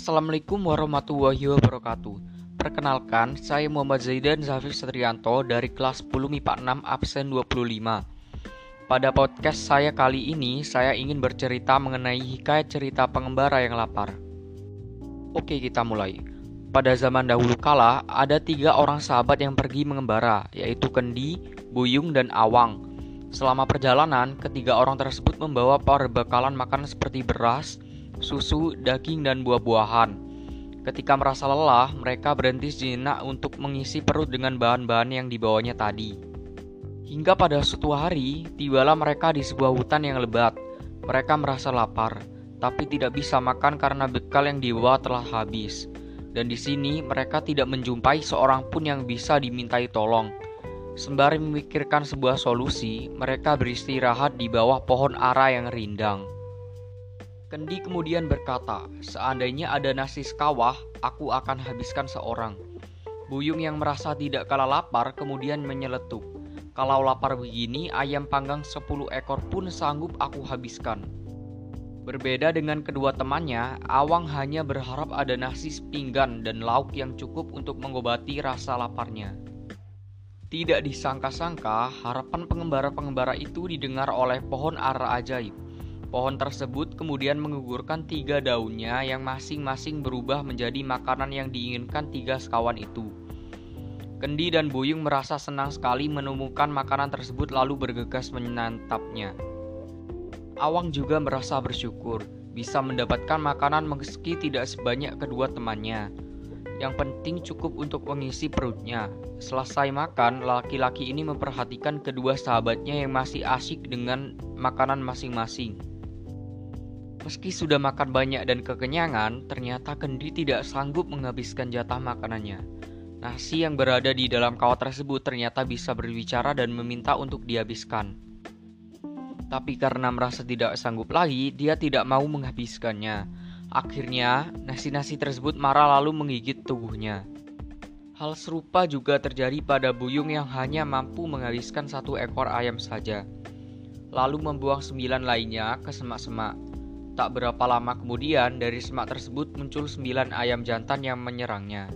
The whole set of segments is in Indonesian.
Assalamualaikum warahmatullahi wabarakatuh. Perkenalkan, saya Muhammad Zaidan Zafir Satrianto dari kelas 10 MIPA 6 absen 25. Pada podcast saya kali ini, saya ingin bercerita mengenai hikayat cerita pengembara yang lapar. Oke, kita mulai. Pada zaman dahulu kala, ada tiga orang sahabat yang pergi mengembara, yaitu Kendi, Buyung, dan Awang. Selama perjalanan, ketiga orang tersebut membawa perbekalan makanan seperti beras, susu, daging, dan buah-buahan. Ketika merasa lelah, mereka berhenti sejenak untuk mengisi perut dengan bahan-bahan yang dibawanya tadi. Hingga pada suatu hari, tibalah mereka di sebuah hutan yang lebat. Mereka merasa lapar, tapi tidak bisa makan karena bekal yang dibawa telah habis. Dan di sini mereka tidak menjumpai seorang pun yang bisa dimintai tolong. Sembari memikirkan sebuah solusi, mereka beristirahat di bawah pohon ara yang rindang. Kendi kemudian berkata, "Seandainya ada nasi sekawah, aku akan habiskan seorang." Buyung yang merasa tidak kalah lapar kemudian menyeletuk, "Kalau lapar begini, ayam panggang 10 ekor pun sanggup aku habiskan." Berbeda dengan kedua temannya, Awang hanya berharap ada nasi sepinggan dan lauk yang cukup untuk mengobati rasa laparnya. Tidak disangka-sangka, harapan pengembara-pengembara itu didengar oleh pohon ara ajaib. Pohon tersebut kemudian mengugurkan tiga daunnya yang masing-masing berubah menjadi makanan yang diinginkan tiga sekawan itu. Kendi dan Buyung merasa senang sekali menemukan makanan tersebut lalu bergegas menyantapnya. Awang juga merasa bersyukur bisa mendapatkan makanan meski tidak sebanyak kedua temannya. Yang penting cukup untuk mengisi perutnya. Selesai makan, laki-laki ini memperhatikan kedua sahabatnya yang masih asyik dengan makanan masing-masing. Meski sudah makan banyak dan kekenyangan, ternyata Kendi tidak sanggup menghabiskan jatah makanannya. Nasi yang berada di dalam kawat tersebut ternyata bisa berbicara dan meminta untuk dihabiskan. Tapi karena merasa tidak sanggup lagi, dia tidak mau menghabiskannya. Akhirnya, nasi-nasi tersebut marah lalu menggigit tubuhnya. Hal serupa juga terjadi pada Buyung yang hanya mampu menghabiskan satu ekor ayam saja, lalu membuang sembilan lainnya ke semak-semak. Tak berapa lama kemudian, dari semak tersebut muncul sembilan ayam jantan yang menyerangnya.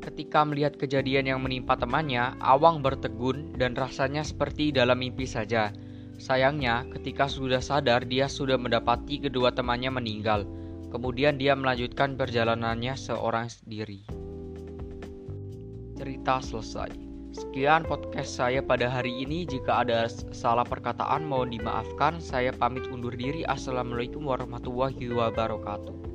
Ketika melihat kejadian yang menimpa temannya, Awang bertegun dan rasanya seperti dalam mimpi saja. Sayangnya, ketika sudah sadar, dia sudah mendapati kedua temannya meninggal. Kemudian dia melanjutkan perjalanannya seorang sendiri. Cerita selesai. Sekian podcast saya pada hari ini. Jika ada salah perkataan mohon dimaafkan. Saya pamit undur diri. Assalamualaikum warahmatullahi wabarakatuh.